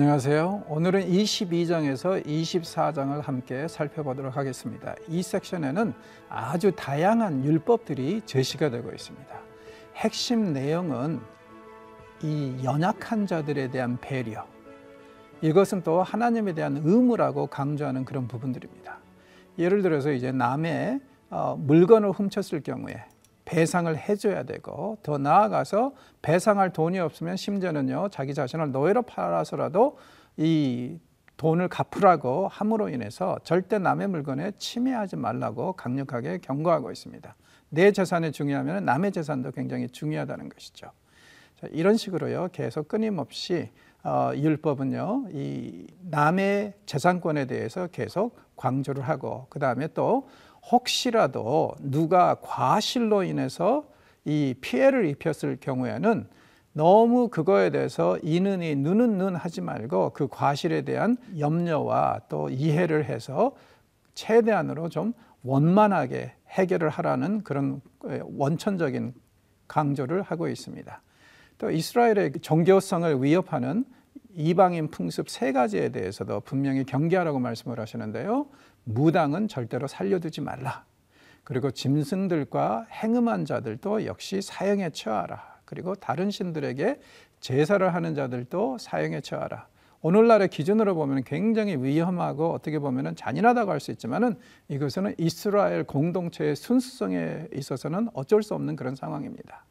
안녕하세요. 오늘은 22장에서 24장을 함께 살펴보도록 하겠습니다. 이 섹션에는 아주 다양한 율법들이 제시가 되고 있습니다. 핵심 내용은 이 연약한 자들에 대한 배려. 이것은 또 하나님에 대한 의무라고 강조하는 그런 부분들입니다. 예를 들어서 이제 남의 어, 물건을 훔쳤을 경우에 배상을 해줘야 되고 더 나아가서 배상할 돈이 없으면 심지어는요 자기 자신을 노예로 팔아서라도 이 돈을 갚으라고 함으로 인해서 절대 남의 물건에 침해하지 말라고 강력하게 경고하고 있습니다. 내 재산이 중요하면 남의 재산도 굉장히 중요하다는 것이죠. 자, 이런 식으로요 계속 끊임없이 어, 율법은요 이 남의 재산권에 대해서 계속 강조를 하고 그 다음에 또 혹시라도 누가 과실로 인해서 이 피해를 입혔을 경우에는 너무 그거에 대해서 이는 이 눈은 눈 하지 말고 그 과실에 대한 염려와 또 이해를 해서 최대한으로 좀 원만하게 해결을 하라는 그런 원천적인 강조를 하고 있습니다. 또 이스라엘의 정교성을 위협하는 이방인 풍습 세 가지에 대해서도 분명히 경계하라고 말씀을 하시는데요. 무당은 절대로 살려두지 말라. 그리고 짐승들과 행음한 자들도 역시 사형에 처하라. 그리고 다른 신들에게 제사를 하는 자들도 사형에 처하라. 오늘날의 기준으로 보면 굉장히 위험하고 어떻게 보면 잔인하다고 할 수 있지만은 이것은 이스라엘 공동체의 순수성에 있어서는 어쩔 수 없는 그런 상황입니다.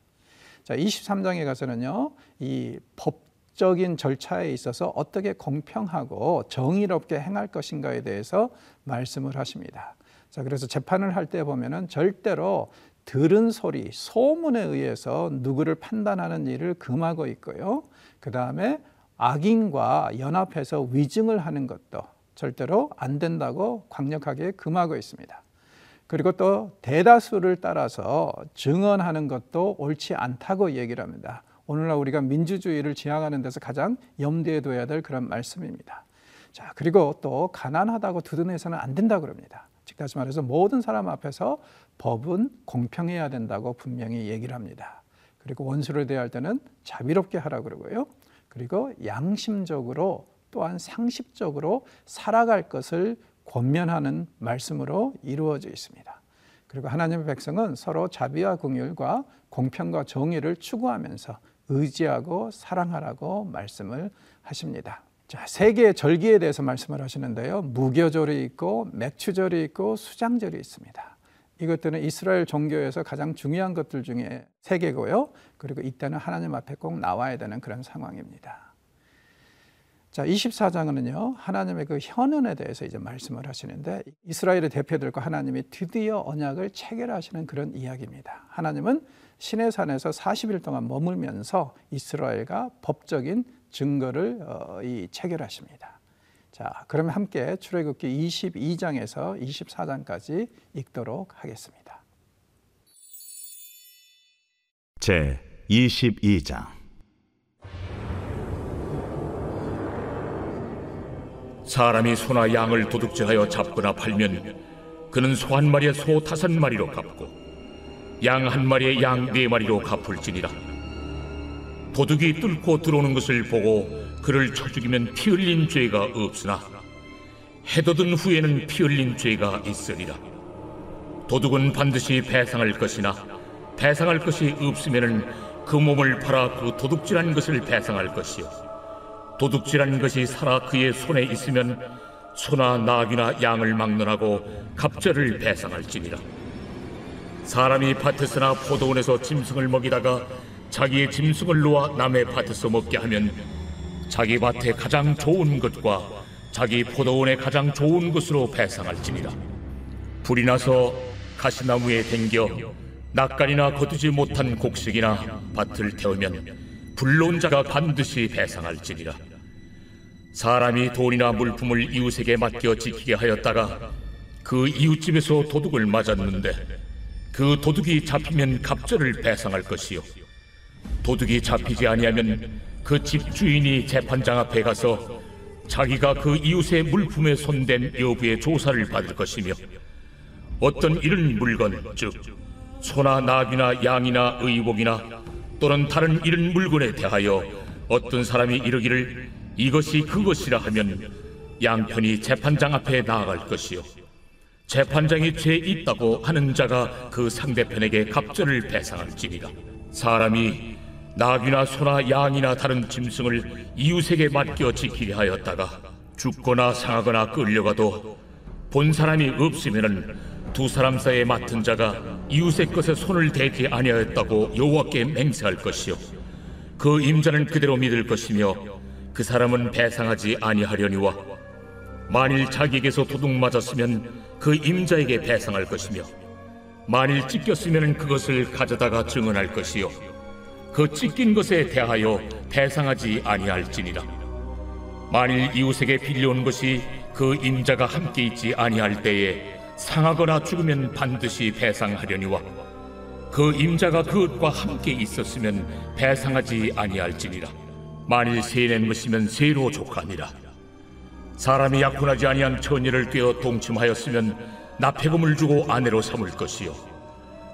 자, 23장에 가서는요, 이 법 적인 절차에 있어서 어떻게 공평하고 정의롭게 행할 것인가에 대해서 말씀을 하십니다. 자, 그래서 재판을 할 때 보면은 절대로 들은 소리, 소문에 의해서 누구를 판단하는 일을 금하고 있고요. 그 다음에 악인과 연합해서 위증을 하는 것도 절대로 안 된다고 강력하게 금하고 있습니다. 그리고 또 대다수를 따라서 증언하는 것도 옳지 않다고 얘기를 합니다. 오늘날 우리가 민주주의를 지향하는 데서 가장 염두에 둬야 될 그런 말씀입니다. 자, 그리고 또 가난하다고 두둔해서는 안 된다 그럽니다. 즉 다시 말해서 모든 사람 앞에서 법은 공평해야 된다고 분명히 얘기를 합니다. 그리고 원수를 대할 때는 자비롭게 하라 그러고요. 그리고 양심적으로 또한 상식적으로 살아갈 것을 권면하는 말씀으로 이루어져 있습니다. 그리고 하나님의 백성은 서로 자비와 긍휼과 공평과 정의를 추구하면서 의지하고 사랑하라고 말씀을 하십니다. 자, 세 개의 절기에 대해서 말씀을 하시는데요. 무교절이 있고 맥추절이 있고 수장절이 있습니다. 이것들은 이스라엘 종교에서 가장 중요한 것들 중에 세 개고요. 그리고 이때는 하나님 앞에 꼭 나와야 되는 그런 상황입니다. 자, 24장은요, 하나님의 그 현언에 대해서 이제 말씀을 하시는데, 이스라엘의 대표들과 하나님이 드디어 언약을 체결하시는 그런 이야기입니다. 하나님은 신의 산에서 40일 동안 머물면서 이스라엘과 법적인 증거를 어, 이 체결하십니다. 자, 그러면 함께 출애굽기 22장에서 24장까지 읽도록 하겠습니다. 제 22장 사람이 소나 양을 도둑질하여 잡거나 팔면 그는 소 한 마리에 소 다섯 마리로 갚고 양 한 마리에 양 네 마리로 갚을지니라. 도둑이 뚫고 들어오는 것을 보고 그를 쳐 죽이면 피 흘린 죄가 없으나 해돋은 후에는 피 흘린 죄가 있으리라. 도둑은 반드시 배상할 것이나 배상할 것이 없으면은 그 몸을 팔아 그 도둑질한 것을 배상할 것이요 도둑질한 것이 살아 그의 손에 있으면 소나 나귀나 양을 막론하고 갑절을 배상할지니라 사람이 밭에서나 포도원에서 짐승을 먹이다가 자기의 짐승을 놓아 남의 밭에서 먹게 하면 자기 밭에 가장 좋은 것과 자기 포도원에 가장 좋은 것으로 배상할지니라 불이 나서 가시나무에 댕겨 낯간이나 거두지 못한 곡식이나 밭을 태우면 불론 자가 반드시 배상할지니라. 사람이 돈이나 물품을 이웃에게 맡겨 지키게 하였다가 그 이웃집에서 도둑을 맞았는데 그 도둑이 잡히면 갑절을 배상할 것이요. 도둑이 잡히지 아니하면 그 집 주인이 재판장 앞에 가서 자기가 그 이웃의 물품에 손댄 여부의 조사를 받을 것이며 어떤 이런 물건 즉 소나 나귀나 양이나 의복이나 또는 다른 이런 물건에 대하여 어떤 사람이 이르기를 이것이 그것이라 하면 양편이 재판장 앞에 나아갈 것이요. 재판장이 죄 있다고 하는 자가 그 상대편에게 갑절을 배상할지니라. 사람이 나귀나 소나 양이나 다른 짐승을 이웃에게 맡겨 지키려 하였다가 죽거나 상하거나 끌려가도 본 사람이 없으면은 두 사람 사이에 맡은 자가 이웃의 것에 손을 대지 아니하였다고 여호와께 맹세할 것이요. 그 임자는 그대로 믿을 것이며 그 사람은 배상하지 아니하려니와 만일 자기에게서 도둑 맞았으면 그 임자에게 배상할 것이며 만일 찢겼으면 그것을 가져다가 증언할 것이요. 그 찢긴 것에 대하여 배상하지 아니할지니라. 만일 이웃에게 빌려온 것이 그 임자가 함께 있지 아니할 때에 상하거나 죽으면 반드시 배상하려니와 그 임자가 그것과 함께 있었으면 배상하지 아니할지니라 만일 세낸 것이면 세로 족하니라. 사람이 약혼하지 아니한 처녀를 꿰어 동침하였으면 납폐금을 주고 아내로 삼을 것이요.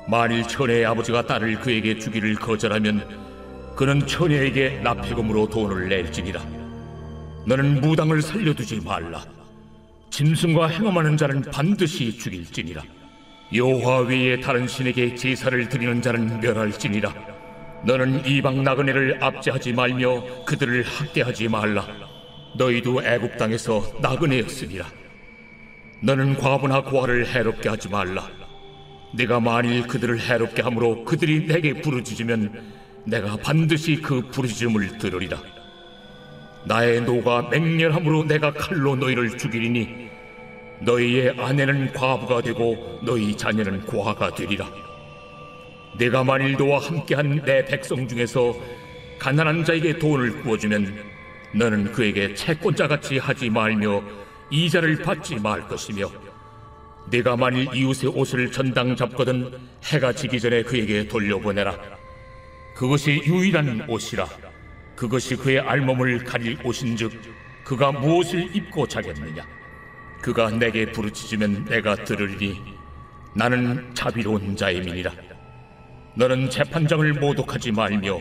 만일 처녀의 아버지가 딸을 그에게 주기를 거절하면 그는 처녀에게 납폐금으로 돈을 낼지니라. 너는 무당을 살려두지 말라. 짐승과 행함하는 자는 반드시 죽일지니라. 여호와 외에 다른 신에게 제사를 드리는 자는 멸할지니라 너는 이방 나그네를 압제하지 말며 그들을 학대하지 말라. 너희도 애굽 땅에서 나그네였으니라. 너는 과부나 고아를 해롭게 하지 말라. 내가 만일 그들을 해롭게 함으로 그들이 내게 부르짖으면 내가 반드시 그 부르짖음을 들으리라. 나의 노가 맹렬함으로 내가 칼로 너희를 죽이리니 너희의 아내는 과부가 되고 너희 자녀는 고아가 되리라 내가 만일 너와 함께한 내 백성 중에서 가난한 자에게 돈을 구워주면 너는 그에게 채권자 같이 하지 말며 이자를 받지 말 것이며 내가 만일 이웃의 옷을 전당 잡거든 해가 지기 전에 그에게 돌려보내라. 그것이 유일한 옷이라. 그것이 그의 알몸을 가릴 옷인즉 그가 무엇을 입고 자겠느냐? 그가 내게 부르짖으면 내가 들으리니 나는 자비로운 자임이니라 너는 재판장을 모독하지 말며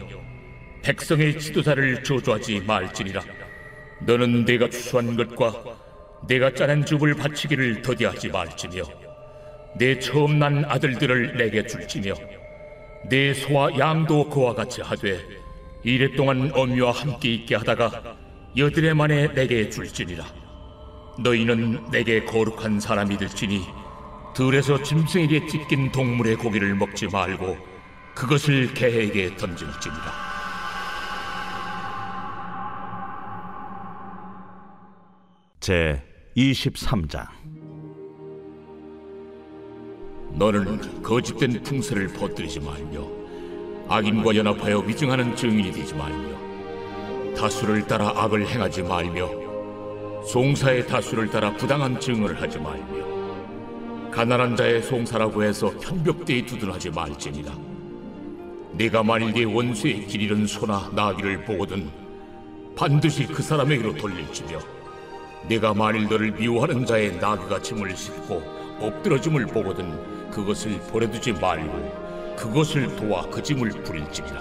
백성의 지도자를 저주하지 말지니라. 너는 내가 추수한 것과 내가 짜낸 줍을 바치기를 더디하지 말지며 내 처음 난 아들들을 내게 줄지며 내 소와 양도 그와 같이 하되 이랫동안 어미와 함께 있게 하다가 여드레 만에 내게 줄지니라. 너희는 내게 거룩한 사람이 될지니 들에서 짐승에게 찢긴 동물의 고기를 먹지 말고 그것을 개에게 던질지니라. 제 23장. 너는 거짓된 풍세를 퍼뜨리지 말며 악인과 연합하여 위증하는 증인이 되지 말며 다수를 따라 악을 행하지 말며 송사의 다수를 따라 부당한 증언을 하지 말며 가난한 자의 송사라고 해서 편벽대에 두둔하지 말지니라 네가 만일 네 원수의 길 잃은 소나 나귀를 보거든 반드시 그 사람에게로 돌릴지며 내가 만일 너를 미워하는 자의 나귀가 짐을 싣고 엎드러짐을 보거든 그것을 버려두지 말고 그것을 도와 그 짐을 부릴지니라.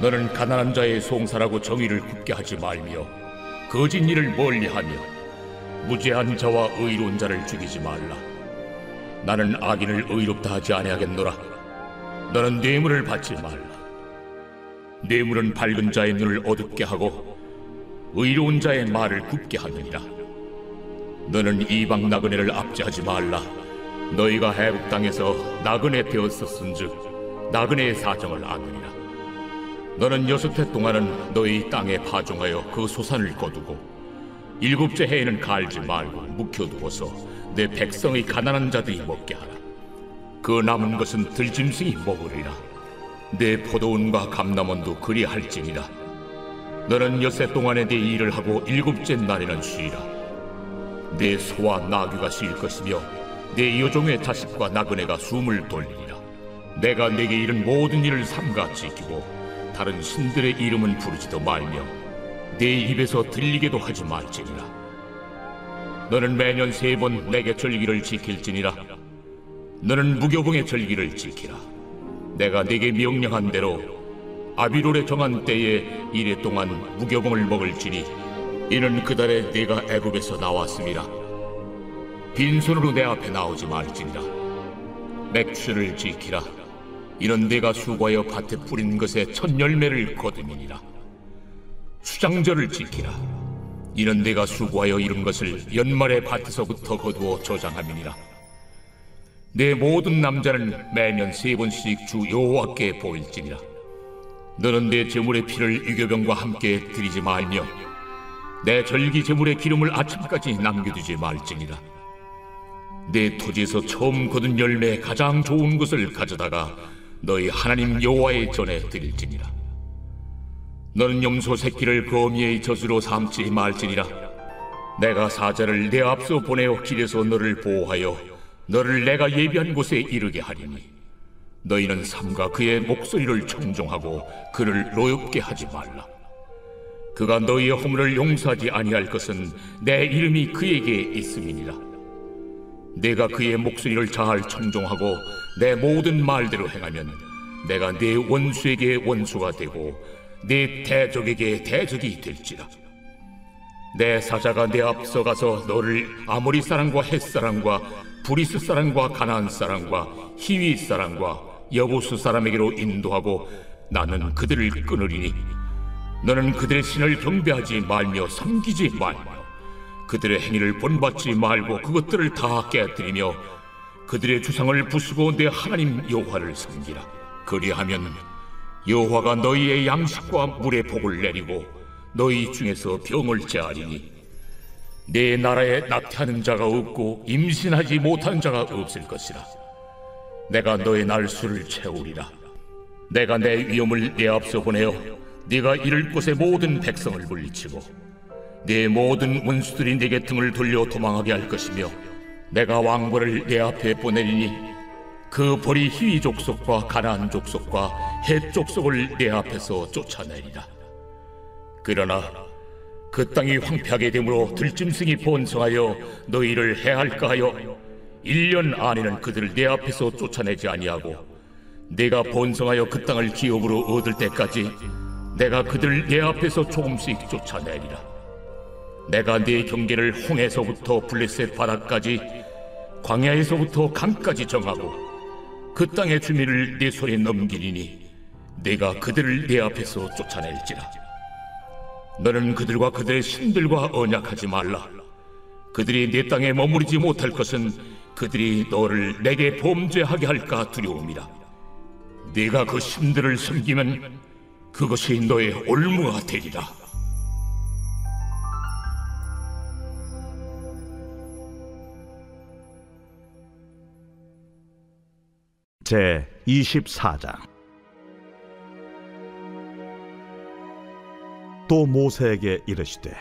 너는 가난한 자의 송사라고 정의를 굽게 하지 말며 거짓 일을 멀리하며 무죄한 자와 의로운 자를 죽이지 말라. 나는 악인을 의롭다 하지 아니하겠노라 너는 뇌물을 받지 말라 뇌물은 밝은 자의 눈을 어둡게 하고 의로운 자의 말을 굽게 하느니라. 너는 이방 나그네를 압제하지 말라. 너희가 해국 땅에서 나그네 되었었은즉 나그네의 사정을 아느니라. 너는 여섯 해 동안은 너희 땅에 파종하여 그 소산을 거두고 일곱째 해에는 갈지 말고 묵혀두어서 내 백성의 가난한 자들이 먹게 하라. 그 남은 것은 들짐승이 먹으리라. 내 포도원과 감남원도 그리할지니라. 너는 여세 동안에 네 일을 하고 일곱째 날에는 쉬라. 내 소와 나귀가 쉴 것이며 내 여종의 자식과 나그네가 숨을 돌리리라. 내가 내게 이른 모든 일을 삼가 지키고 다른 신들의 이름은 부르지도 말며 내 입에서 들리게도 하지 말지니라. 너는 매년 세 번 내게 절기를 지킬지니라. 너는 무교봉의 절기를 지키라. 내가 네게 명령한 대로 아비롤에 정한 때에 이래 동안 무교봉을 먹을지니 이는 그달에 내가 애굽에서 나왔습니다. 빈손으로 내 앞에 나오지 말지니라. 맥주를 지키라. 이는 내가 수고하여 밭에 뿌린 것에 첫 열매를 거두니라. 수장절을 지키라. 이는 내가 수고하여 이룬 것을 연말에 밭에서부터 거두어 저장함이니라. 내 모든 남자는 매년 세 번씩 주 여호와께 보일지니라. 너는 내 제물의 피를 유교병과 함께 드리지 말며 내 절기 제물의 기름을 아침까지 남겨두지 말지니라. 내 토지에서 처음 거둔 열매 가장 좋은 것을 가져다가 너희 하나님 여호와의 전에 드릴지니라. 너는 염소 새끼를 거미의 젖으로 삼지 말지니라. 내가 사자를 내 앞서 보내어 길에서 너를 보호하여 너를 내가 예비한 곳에 이르게 하리니 너희는 삼가 그의 목소리를 청종하고 그를 노엽게 하지 말라. 그가 너희의 허물을 용서하지 아니할 것은 내 이름이 그에게 있음이니라. 내가 그의 목소리를 잘 청종하고 내 모든 말대로 행하면 내가 내 원수에게 원수가 되고 내 대적에게 대적이 될지라. 내 사자가 내 앞서 가서 너를 아모리 사람과 헷 사람과 브리스 사람과 가나안 사람과 히위 사람과 여부수 사람에게로 인도하고 나는 그들을 끊으리니 너는 그들의 신을 경배하지 말며 섬기지 말며 그들의 행위를 본받지 말고 그것들을 다 깨뜨리며 그들의 주상을 부수고 내 하나님 여호와를 섬기라. 그리하면 여호와가 너희의 양식과 물의 복을 내리고 너희 중에서 병을 제하리니 내 나라에 낙태하는 자가 없고 임신하지 못하는 자가 없을 것이라. 내가 너의 날수를 채우리라. 내가 내 위엄을 내 앞서 보내어 네가 이를 곳의 모든 백성을 물리치고 네 모든 원수들이 네게 등을 돌려 도망하게 할 것이며 내가 왕벌을 내 앞에 보내리니 그 벌이 희위 족속과 가나안 족속과 헷 족속을 내 앞에서 쫓아내리라. 그러나 그 땅이 황폐하게 되므로 들짐승이 번성하여 너희를 해할까 하여 1년 안에는 그들을 내 앞에서 쫓아내지 아니하고 내가 번성하여 그 땅을 기업으로 얻을 때까지 내가 그들을 내 앞에서 조금씩 쫓아내리라. 내가 네 경계를 홍해서부터 블레셋 바다까지 광야에서부터 강까지 정하고 그 땅의 주민을 네 손에 넘기리니 내가 그들을 내 앞에서 쫓아낼지라 너는 그들과 그들의 신들과 언약하지 말라. 그들이 내 땅에 머무르지 못할 것은 그들이 너를 내게 범죄하게 할까 두려움이라. 네가 그 신들을 섬기면 그것이 너의 올무가 되리라. 제 24장 또 모세에게 이르시되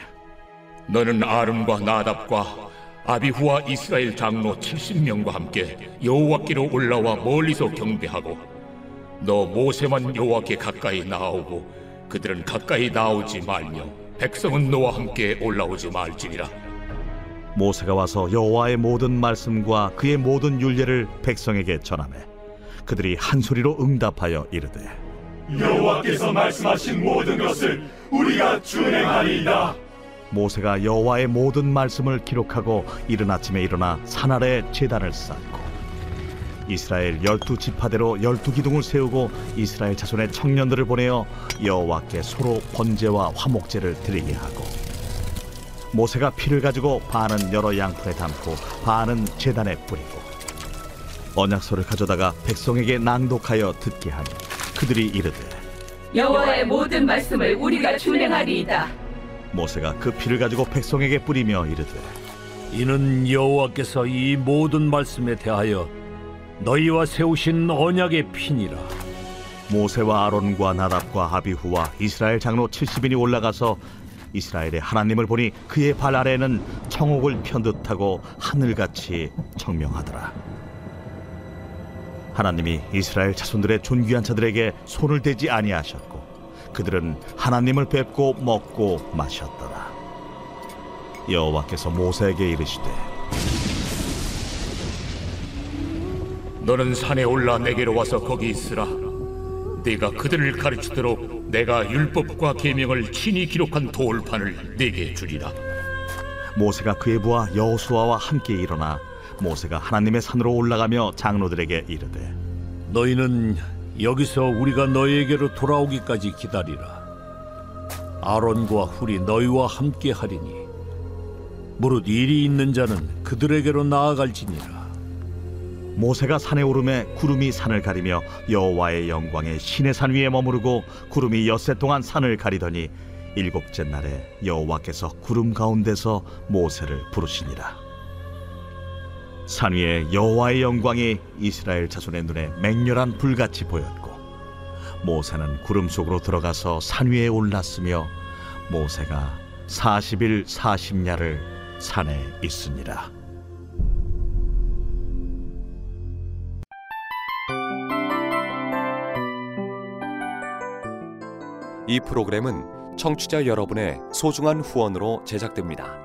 너는 아름과 나답과 아비후와 이스라엘 장로 70명과 함께 여호와께로 올라와 멀리서 경배하고 너 모세만 여호와께 가까이 나오고 그들은 가까이 나오지 말며 백성은 너와 함께 올라오지 말지니라. 모세가 와서 여호와의 모든 말씀과 그의 모든 율례를 백성에게 전하매 그들이 한 소리로 응답하여 이르되 여호와께서 말씀하신 모든 것을 우리가 준행하리이다. 모세가 여호와의 모든 말씀을 기록하고 이른 아침에 일어나 산 아래 제단을 쌓고 이스라엘 열두 지파대로 열두 기둥을 세우고 이스라엘 자손의 청년들을 보내어 여호와께 소로 번제와 화목제를 드리게 하고 모세가 피를 가지고 반은 여러 양푼에 담고 반은 제단에 뿌리고 언약서를 가져다가 백성에게 낭독하여 듣게 하니 그들이 이르되 여호와의 모든 말씀을 우리가 준행하리이다. 모세가 그 피를 가지고 백성에게 뿌리며 이르되 이는 여호와께서 이 모든 말씀에 대하여 너희와 세우신 언약의 피니라. 모세와 아론과 나답과 아비후와 이스라엘 장로 70인이 올라가서 이스라엘의 하나님을 보니 그의 발 아래는 청옥을 편 듯하고 하늘같이 청명하더라. 하나님이 이스라엘 자손들의 존귀한 자들에게 손을 대지 아니하셨고 그들은 하나님을 뵙고 먹고 마셨더라. 여호와께서 모세에게 이르시되 너는 산에 올라 내게로 와서 거기 있으라 내가 그들을 가르치도록 내가 율법과 계명을 친히 기록한 돌판을 내게 주리라. 모세가 그의 부하 여호수아와 함께 일어나 모세가 하나님의 산으로 올라가며 장로들에게 이르되 너희는 여기서 우리가 너희에게로 돌아오기까지 기다리라. 아론과 훌이 너희와 함께 하리니 무릇 일이 있는 자는 그들에게로 나아갈지니라. 모세가 산에 오름에 구름이 산을 가리며 여호와의 영광에 신의 산 위에 머무르고 구름이 엿새 동안 산을 가리더니 일곱째 날에 여호와께서 구름 가운데서 모세를 부르시니라 산 위에 여호와의 영광이 이스라엘 자손의 눈에 맹렬한 불같이 보였고 모세는 구름 속으로 들어가서 산 위에 올랐으며 모세가 40일 40야를 산에 있으니라 이 프로그램은 청취자 여러분의 소중한 후원으로 제작됩니다.